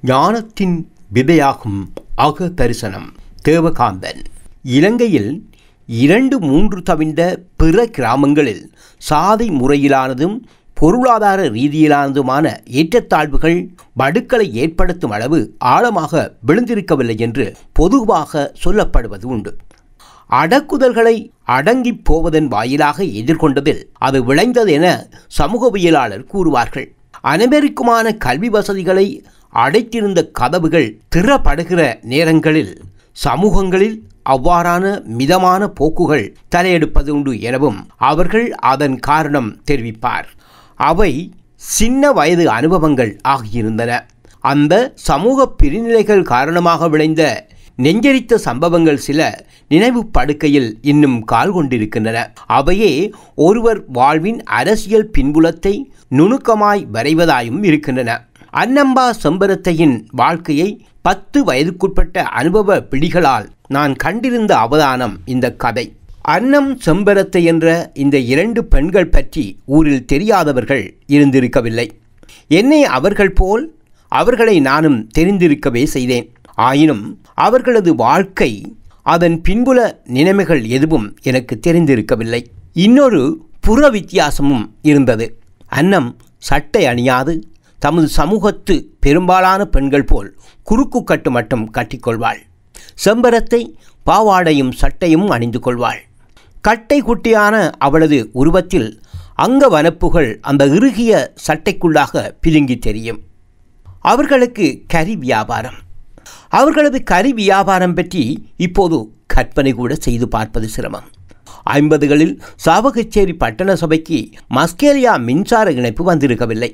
ஞானத்தின் விதையாகும் அக தரிசனம் தேவகாந்தன். இலங்கையில் இரண்டு மூன்று தவிர்ந்த பிற கிராமங்களில் சாதி முறையிலானதும் பொருளாதார ரீதியிலானதுமான ஏற்றத்தாழ்வுகள் வடுக்களை ஏற்படுத்தும் அளவு ஆழமாக விழுந்திருக்கவில்லை என்று பொதுவாக சொல்லப்படுவது உண்டு. அடக்குதல்களை அடங்கிப் போவதன் வாயிலாக எதிர்கொண்டதில் அது விளைந்தது என சமூகவியலாளர் கூறுவார்கள். அனைவருக்குமான கல்வி வசதிகளை அடைத்திருந்த கதவுகள் திறப்படுகிற நேரங்களில் சமூகங்களில் அவ்வாறான மிதமான போக்குகள் தலையெடுப்பது உண்டு எனவும் அவர்கள் அதன் காரணம் தெரிவிப்பார். அவை சின்ன வயது அனுபவங்கள் ஆகியிருந்தன. அந்த சமூக பிரிநிலைகள் காரணமாக விளைந்த நெஞ்சரித்த சம்பவங்கள் சில நினைவு படுக்கையில் இன்னும் கால் கொண்டிருக்கின்றன. அவையே ஒருவர் வாழ்வின் அரசியல் பின்புலத்தை நுணுக்கமாய் வரைவதாயும் இருக்கின்றன. அன்னம்பா செம்பரத்தையின் வாழ்க்கையை பத்து வயதுக்குட்பட்ட அனுபவ பிடிகளால் நான் கண்டிருந்த அவதானம் இந்த கதை. அன்னம் செம்பரத்தை என்ற இந்த இரண்டு பெண்கள் பற்றி ஊரில் தெரியாதவர்கள் இருந்திருக்கவில்லை. என்னை அவர்கள் போல் அவர்களை நானும் தெரிந்திருக்கவே செய்தேன். ஆயினும் அவர்களது வாழ்க்கை அதன் பின்புல நிலைமைகள் எதுவும் எனக்கு தெரிந்திருக்கவில்லை. இன்னொரு புற வித்தியாசமும் இருந்தது. அன்னம் சட்டை அணியாது தமது சமூகத்து பெரும்பாலான பெண்கள் போல் குறுக்கு கட்டு மட்டும் கட்டிக்கொள்வாள். செம்பரத்தை பாவாடையும் சட்டையும் அணிந்து கொள்வாள். கட்டை குட்டியான அவளது உருவத்தில் அங்க வனப்புகள் அந்த இறுகிய சட்டைக்குள்ளாக பிதுங்கி தெரியும். அவர்களுக்கு கறி வியாபாரம். அவர்களது கறி வியாபாரம் பற்றி இப்போது கற்பனை கூட செய்து பார்ப்பது சிரமம். ஐம்பதுகளில் சாவகச்சேரி பட்டண சபைக்கு மஸ்கேலியா மின்சார இணைப்பு வந்திருக்கவில்லை.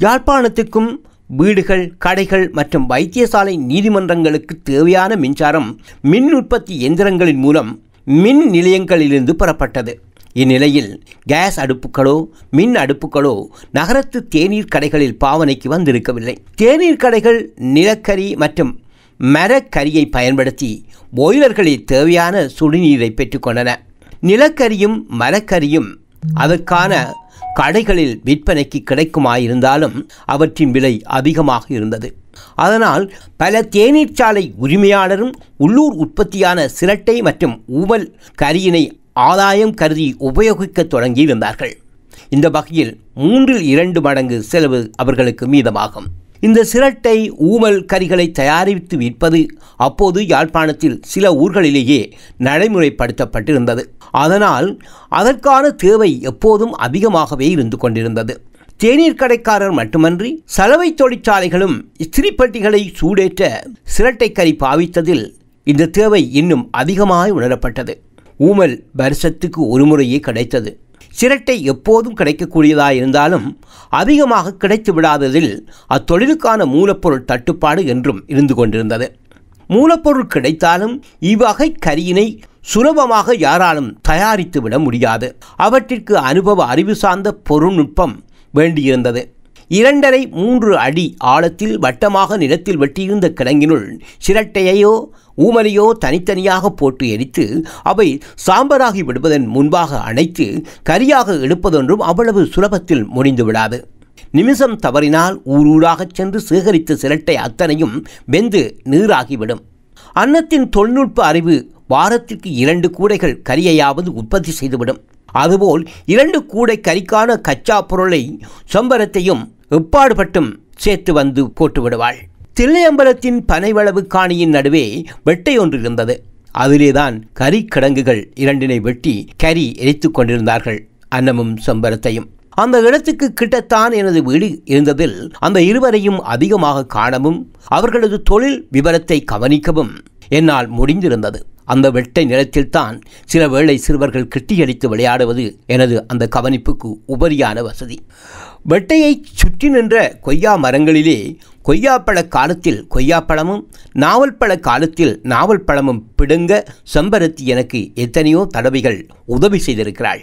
யாழ்ப்பாணத்துக்கும் வீடுகள் கடைகள் மற்றும் வைத்தியசாலை நீதிமன்றங்களுக்கு தேவையான மின்சாரம் மின் உற்பத்தி எந்திரங்களின் மூலம் மின் நிலையங்களிலிருந்து பெறப்பட்டது. இந்நிலையில் கேஸ் அடுப்புகளோ மின் அடுப்புகளோ நகரத்து தேநீர் கடைகளில் பாவனைக்கு வந்திருக்கவில்லை. தேநீர் கடைகள் நிலக்கரி மற்றும் மரக்கரியை பயன்படுத்தி பாய்லர்களில் தேவையான சுடுநீரை பெற்றுக்கொண்டன நிலக்கரியும் மரக்கரியும் அதற்கான கடைகளில் விற்பனைக்கு கிடைக்குமாயிருந்தாலும் அவற்றின் விலை அதிகமாக இருந்தது. அதனால் பல தேநீர் சாலை உரிமையாளரும் உள்ளூர் உற்பத்தியான சிரட்டை மற்றும் ஊவல் கரியினை ஆதாயம் கருதி உபயோகிக்க தொடங்கியிருந்தார்கள். இந்த வகையில் மூன்றில் இரண்டு மடங்கு செலவு அவர்களுக்கு மீதமாகும். இந்த சிரட்டை ஊமல் கரிகளை தயாரித்து விற்பது அப்போது யாழ்ப்பாணத்தில் சில ஊர்களிலேயே நடைமுறைப்படுத்தப்பட்டிருந்தது. அதனால் அதற்கான தேவை எப்போதும் அதிகமாகவே இருந்து கொண்டிருந்தது. தேநீர் கடைக்காரர் மட்டுமன்றி சலவை தொழிற்சாலைகளும் இஸ்திரிப்பட்டிகளை சூடேற்ற சிரட்டை கறி பாவித்ததில் இந்த தேவை இன்னும் அதிகமாய் உணரப்பட்டது. ஊமல் வருஷத்துக்கு ஒரு முறையே கிடைத்தது. சிரட்டை எப்போதும் கிடைக்கக்கூடியதாக இருந்தாலும் அதிகமாக கிடைத்து விடாததில் அத்தொழிலுக்கான மூலப்பொருள் தட்டுப்பாடு என்றும் இருந்து கொண்டிருந்தது. மூலப்பொருள் கிடைத்தாலும் இவ்வகை கரியினை சுலபமாக யாராலும் தயாரித்து விட முடியாது. அவற்றிற்கு அனுபவ அறிவு சார்ந்த பொருள்நுட்பம் வேண்டியிருந்தது. இரண்டரை மூன்று அடி ஆழத்தில் வட்டமாக நிலத்தில் வெட்டியிருந்த கிடங்கினுள் சிரட்டையையோ ஊமலையோ தனித்தனியாக போட்டு எரித்து அவை சாம்பராகி விடுவதன் முன்பாக அணைத்து கரியாக எடுப்பதொன்றும் அவ்வளவு சுலபத்தில் முடிந்து விடாது. நிமிஷம் தவறினால் ஊர் ஊராகச் சென்று சேகரித்த சிரட்டை அத்தனையும் வெந்து நீராகிவிடும். அன்னத்தின் தொழில்நுட்ப அறிவு வாரத்திற்கு இரண்டு கூடைகள் கரியையாவது உற்பத்தி செய்துவிடும். அதுபோல் இரண்டு கூடை கறிக்கான கச்சா பொருளை சொம்பரத்தையும் எப்பாடுபட்டும் சேர்த்து வந்து போட்டு விடுவாள் தில்லையம்பலத்தின் பனைவளவு காணியின் நடுவே வெட்டை ஒன்று இருந்தது. அதிலேதான் கறிக்கடங்குகள் இரண்டினை வெட்டி கறி எரித்து கொண்டிருந்தார்கள் அன்னமும் செம்பரத்தையும். அந்த இடத்துக்கு கிட்டத்தான் எனது வீடு இருந்ததில் அந்த இருவரையும் அதிகமாக காணவும் அவர்களது தொழில் விவரத்தை கவனிக்கவும் என்னால் முடிந்திருந்தது. அந்த வெட்டை நிலத்தில்தான் சில வேளை சிறுவர்கள் கிட்டியடித்து விளையாடுவது எனது அந்த கவனிப்புக்கு உபரியான வசதி. வெட்டையை சுற்றி நின்ற கொய்யா மரங்களிலே கொய்யாப்பழ காலத்தில் கொய்யாப்பழமும் நாவல் பழ காலத்தில் நாவல் பழமும் பிடுங்க செம்பருத்தி எனக்கு எத்தனையோ தடவைகள் உதவி செய்திருக்கிறாள்.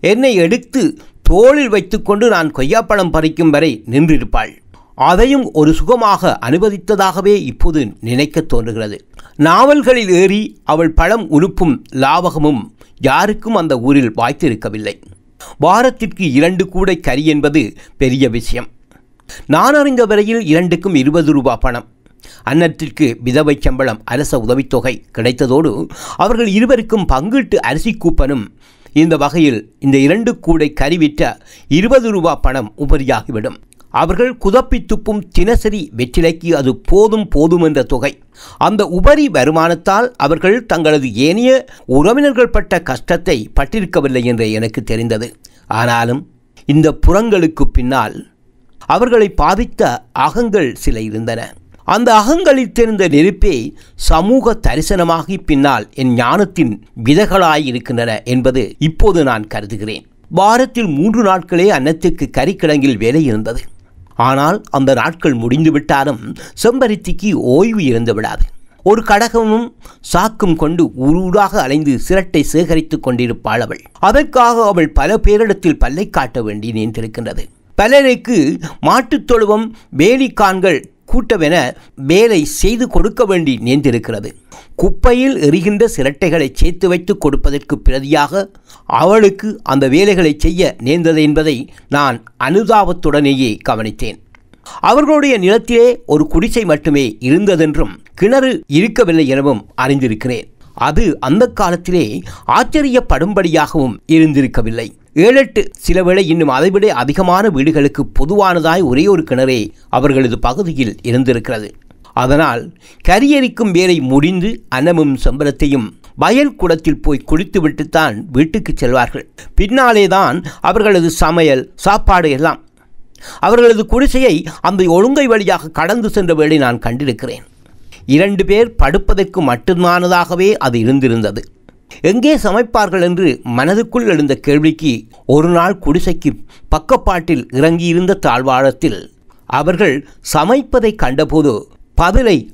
என்னை எடுத்து தோளில் வைத்துக்கொண்டு நான் கொய்யாப்பழம் பறிக்கும் வரை நின்றிருப்பாள். அதையும் ஒரு சுகமாக அனுமதித்ததாகவே இப்போது நினைக்க தோன்றுகிறது. நாவல்களில் ஏறி அவள் பழம் உழுப்பும் லாவகமும் யாருக்கும் அந்த ஊரில் வாய்த்திருக்கவில்லை. வாரத்திற்கு இரண்டு கூடை கறி என்பது பெரிய விஷயம். நான் அறிந்த வரையில் இரண்டுக்கும் இருபது ரூபா பணம். அன்னத்திற்கு விதவை சம்பளம் அரச உதவித்தொகை கிடைத்ததோடு அவர்கள் இருவருக்கும் பங்கீட்டு அரிசி கூப்பனும் இந்த வகையில் இந்த இரண்டு கூடை கறிவிற்ற இருபது ரூபா பணம் உபரியாகிவிடும். அவர்கள் குதப்பி துப்பும் தினசரி வெற்றிலைக்கு அது போதும் போதும் என்ற தொகை. அந்த உபரி வருமானத்தால் அவர்கள் தங்களது ஏனைய உறவினர்கள் பட்ட கஷ்டத்தை பட்டிருக்கவில்லை என்று எனக்கு தெரிந்தது. ஆனாலும் இந்த புறங்களுக்கு பின்னால் அவர்களை பாதித்த அகங்கள் சில இருந்தன. அந்த அகங்களில் தெரிந்த நெருப்பே சமூக தரிசனமாகி பின்னால் என் ஞானத்தின் விதைகளாயிருக்கின்றன என்பது இப்போது நான் கருதுகிறேன். வாரத்தில் மூன்று நாட்களே அன்னத்துக்கு கறிக்கிழங்கில் வேலை இருந்தது. ஆனால் அந்த நாட்கள் முடிந்துவிட்டாலும் செம்பருத்திக்கு ஓய்வு இருந்து விடாது. ஒரு கடகமும் சாக்கும் கொண்டு ஊரூடாக அலைந்து சிரட்டை சேகரித்துக் கொண்டிருப்பாள் அவள். அதற்காக அவள் பல பேரிடத்தில் பல்லை காட்ட வேண்டி நின்றிருக்கின்றது. பலருக்கு மாட்டுத் தொழுவம் வேலிக்கான்கள் கூட்டவென வேலை செய்து கொடுக்க வேண்டி நேர்ந்திருக்கிறது. குப்பையில் எரிகின்ற சிரட்டைகளை சேர்த்து வைத்து கொடுப்பதற்கு பிரதியாக அவளுக்கு அந்த வேலைகளை செய்ய நேர்ந்தது என்பதை நான் அனுதாபத்துடனேயே கவனித்தேன். அவர்களுடைய நிலத்திலே ஒரு குடிசை மட்டுமே இருந்ததென்றும் கிணறு இருக்கவில்லை எனவும் அறிந்திருக்கிறேன். அது அந்த காலத்திலே ஆச்சரியப்படும்படியாகவும் இருந்திருக்கவில்லை. ஏழெட்டு சில வேளை இன்னும் அதைவிட அதிகமான வீடுகளுக்கு பொதுவானதாய் ஒரே ஒரு கிணறே அவர்களது பகுதியில் இருந்திருக்கிறது. அதனால் கரியரிக்கும் வேலை முடிந்து அன்னமும் சம்பளத்தையும் வயல் குடத்தில் போய் குளித்துவிட்டுத்தான் வீட்டுக்கு செல்வார்கள். பின்னாலே தான் அவர்களது சமையல் சாப்பாடு எல்லாம். அவர்களது குடிசையை அந்த ஒழுங்கை வழியாக கடந்து சென்ற வேளை நான் கண்டிருக்கிறேன். இரண்டு பேர் படுப்பதற்கு மட்டுமானதாகவே அது இருந்திருந்தது. எங்கே சமைப்பார்கள் என்று மனதுக்குள் எழுந்த கேள்விக்கு ஒரு நாள் குடிசைக்கு பக்கப்பாட்டில் இறங்கியிருந்த தாழ்வாழத்தில் அவர்கள் சமைப்பதை கண்டபோது பதிலை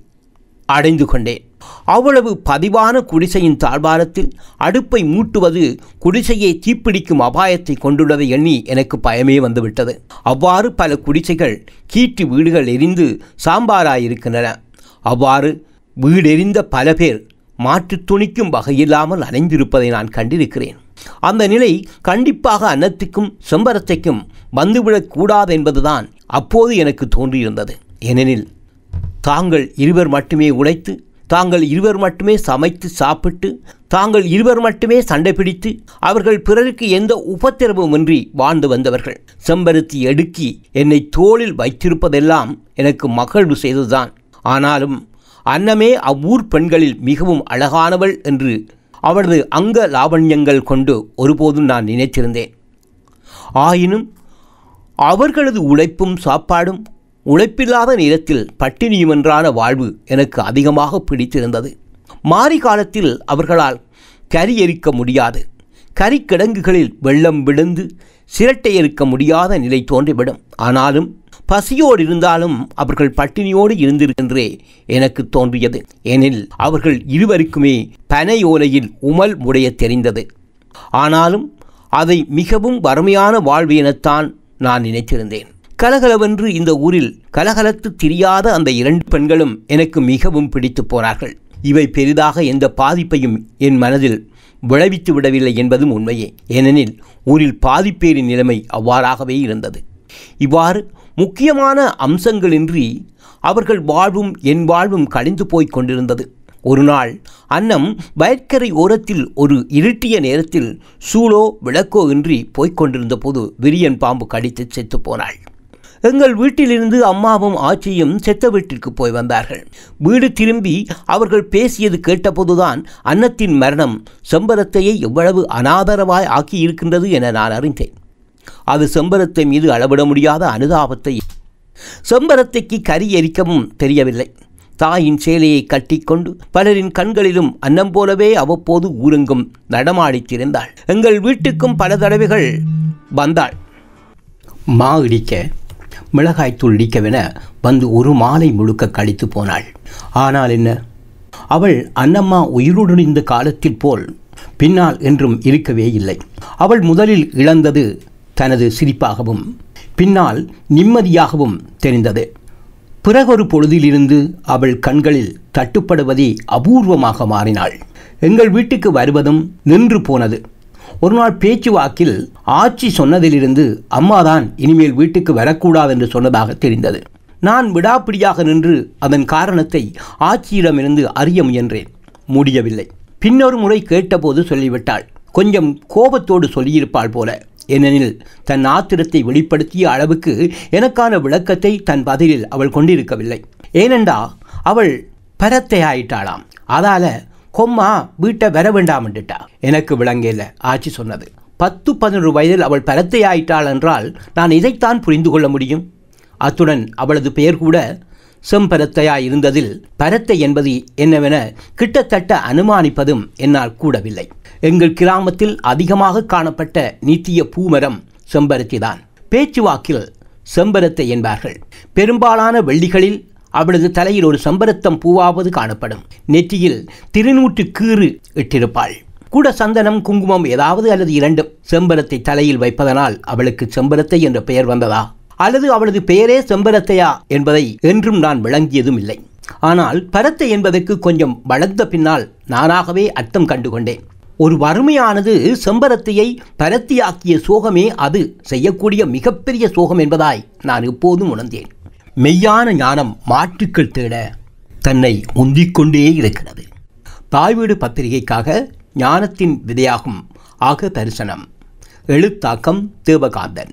அடைந்து கொண்டேன். அவ்வளவு பதிவான குடிசையின் தாழ்வாரத்தில் அடுப்பை மூட்டுவது குடிசையை தீப்பிடிக்கும் அபாயத்தை கொண்டுள்ளதை எண்ணி எனக்கு பயமே வந்துவிட்டது. அவ்வாறு பல குடிசைகள் கீற்று வீடுகள் எரிந்து சாம்பாராயிருக்கின்றன. அவ்வாறு வீடெறிந்த பல பேர் மாற்றுத் துணிக்கும் வகையில்லாமல் அணைந்திருப்பதை நான் கண்டிருக்கிறேன். அந்த நிலை கண்டிப்பாக அன்னத்துக்கும் செம்பரத்தைக்கும் வந்துவிடக்கூடாது என்பதுதான் அப்போது எனக்கு தோன்றியிருந்தது. ஏனெனில் தாங்கள் இருவர் மட்டுமே உழைத்து தாங்கள் இருவர் மட்டுமே சமைத்து சாப்பிட்டு தாங்கள் இருவர் மட்டுமே சண்டை பிடித்து அவர்கள் பிறருக்கு எந்த உபத்திரவுமின்றி வாழ்ந்து வந்தவர்கள். செம்பருத்தி எடுக்கி என்னை தோளில் வைத்திருப்பதெல்லாம் எனக்கு மகிழ்வு செய்ததுதான். ஆனாலும் அன்னமே அவ்வூர் பெண்களில் மிகவும் அழகானவள் என்று அவளது அங்க லாவண்யங்கள் கொண்டு ஒருபோதும் நான் நினைத்திருந்தேன். ஆயினும் அவர்களது உழைப்பும் சாப்பாடும் உழைப்பில்லாத நேரத்தில் பட்டினியுமென்றான வாழ்வு எனக்கு அதிகமாக பிடித்திருந்தது. மாறி காலத்தில் அவர்களால் கரி எரிக்க முடியாது. கறிக்கிடங்குகளில் வெள்ளம் விழுந்து சிரட்டை எரிக்க முடியாத நிலை தோன்றிவிடும். ஆனாலும் பசியோடு இருந்தாலும் அவர்கள் பட்டினியோடு இருந்திருக்கின்றே எனக்கு தோன்றியது. ஏனெனில் அவர்கள் இருவருக்குமே பனை ஓலையில் உமல் முடைய தெரிந்தது. ஆனாலும் அதை மிகவும் வறுமையான வாழ்வு எனத்தான் நான் நினைத்திருந்தேன். கலகலவென்று இந்த ஊரில் கலகலத்து தெரியாத அந்த இரண்டு பெண்களும் எனக்கு மிகவும் பிடித்து போனார்கள். இவை பெரிதாக எந்த பாதிப்பையும் என் மனதில் விளைவித்து விடவில்லை என்பதும் உண்மையே. ஏனெனில் ஊரில் பாதிப்பேரின் நிலைமை அவ்வாறாகவே இருந்தது. இவ்வாறு முக்கியமான அம்சங்களின்றி அவர்கள் வாழ்வும் என் வாழ்வும் கழிந்து போய்க் கொண்டிருந்தது. ஒரு நாள் அன்னம் வயற்கரை ஓரத்தில் ஒரு இருட்டிய நேரத்தில் சூளோ விளக்கோ இன்றி போய்க்கொண்டிருந்த போது விரியன் பாம்பு கடித்து செத்து போனாள். எங்கள் வீட்டிலிருந்து அம்மாவும் ஆச்சியும் செத்த வீட்டிற்கு போய் வந்தார்கள். வீடு திரும்பி அவர்கள் பேசியது கேட்டபோதுதான் அன்னத்தின் மரணம் செம்பரத்தையை எவ்வளவு அனாதரவாய் ஆக்கியிருக்கின்றது என நான் அறிந்தேன். அது செம்பரத்தை மீது அளவிட முடியாத அனுதாபத்தை செம்பரத்தைக்கு கரி எரிக்கவும் தெரியவில்லை. தாயின் சேலையை கட்டிக்கொண்டு பலரின் கண்களிலும் அன்னம் போலவே அவ்வப்போது ஊரெங்கும் நடமாடித்திருந்தாள் எங்கள் வீட்டுக்கும் பல தடவைகள் வந்தாள். மா இடிக்க மிளகாய்த்தூள் இடிக்கவென வந்து ஒரு மாலை முழுக்க கழித்து போனாள். ஆனால் என்ன? அவள் அன்னம்மா உயிருடன் இந்த காலத்தில் போல் பின்னால் என்றும் இருக்கவே இல்லை. அவள் முதலில் இழந்தது தனது சிரிப்பாகவும் பின்னால் நிம்மதியாகவும் தெரிந்தது. பிறகொரு பொழுதிலிருந்து அவள் கண்களில் தட்டுப்படுவதே அபூர்வமாக மாறினாள். எங்கள் வீட்டுக்கு வருவதும் நின்று போனது. ஒரு நாள் பேச்சுவாக்கில் ஆட்சி சொன்னதிலிருந்து அம்மாதான் இனிமேல் வீட்டுக்கு வரக்கூடாது என்று சொன்னதாக தெரிந்தது. நான் விடாப்பிடியாக நின்று அதன் காரணத்தை ஆட்சியிடமிருந்து அறிய முயன்றேன். முடியவில்லை. பின்னொரு முறை கேட்டபோது சொல்லிவிட்டாள். கொஞ்சம் கோபத்தோடு சொல்லியிருப்பாள் போல. ஏனெனில் தன் ஆத்திரத்தை வெளிப்படுத்திய அளவுக்கு எனக்கான விளக்கத்தை தன் பதிலில் அவள் கொண்டிருக்கவில்லை. ஏனென்றா அவள் பரத்தை ஆயிட்டாளாம் அதால கொம்மா வீட்டை வர வேண்டாம்ண்டுட்டா எனக்கு விளங்கல ஆட்சி சொன்னது. பத்து பதினொரு வயதில் அவள் பரத்தை ஆயிட்டாள் என்றால் நான் இதைத்தான் புரிந்து கொள்ள முடியும்? அத்துடன் அவளது பெயர் கூட செம்பரத்தையா இருந்ததில் பரத்தை என்பது என்னவென கிட்டத்தட்ட அனுமானிப்பதும் என்னால் கூடவில்லை. எங்கள் கிராமத்தில் அதிகமாக காணப்பட்ட நித்திய பூமரம் செம்பருத்திதான். பேச்சுவாக்கில் செம்பரத்தை என்பார்கள். பெரும்பாலான வெள்ளிகளில் அவளது தலையில் ஒரு செம்பரத்தம் பூவாவது காணப்படும். நெற்றியில் திருநூற்று கீறு இட்டிருப்பாள். கூட சந்தனம் குங்குமம் ஏதாவது அல்லது இரண்டும் செம்பரத்தை தலையில் வைப்பதனால் அவளுக்கு செம்பரத்தை என்ற பெயர் வந்ததா? அல்லது அவளது பெயரே செம்பரத்தையா என்பதை என்றும் நான் விளங்கியதும் இல்லை ஆனால் பரத்தை என்பதற்கு கொஞ்சம் வளர்ந்த பின்னால் நானாகவே அர்த்தம் கண்டுகொண்டேன். ஒரு வறுமையானது செம்பரத்தையை பரத்தியாக்கிய சோகமே அது செய்யக்கூடிய மிகப்பெரிய சோகம் என்பதாய் நான் எப்போதும் உணர்ந்தேன். மெய்யான ஞானம் மாற்றுக்கள் தேட தன்னை உந்திக்கொண்டே இருக்கிறது. தாய்வீடு பத்திரிகைக்காக ஞானத்தின் விதையாகும் ஆக தரிசனம் எழுத்தாக்கம் தேவகாந்தன்.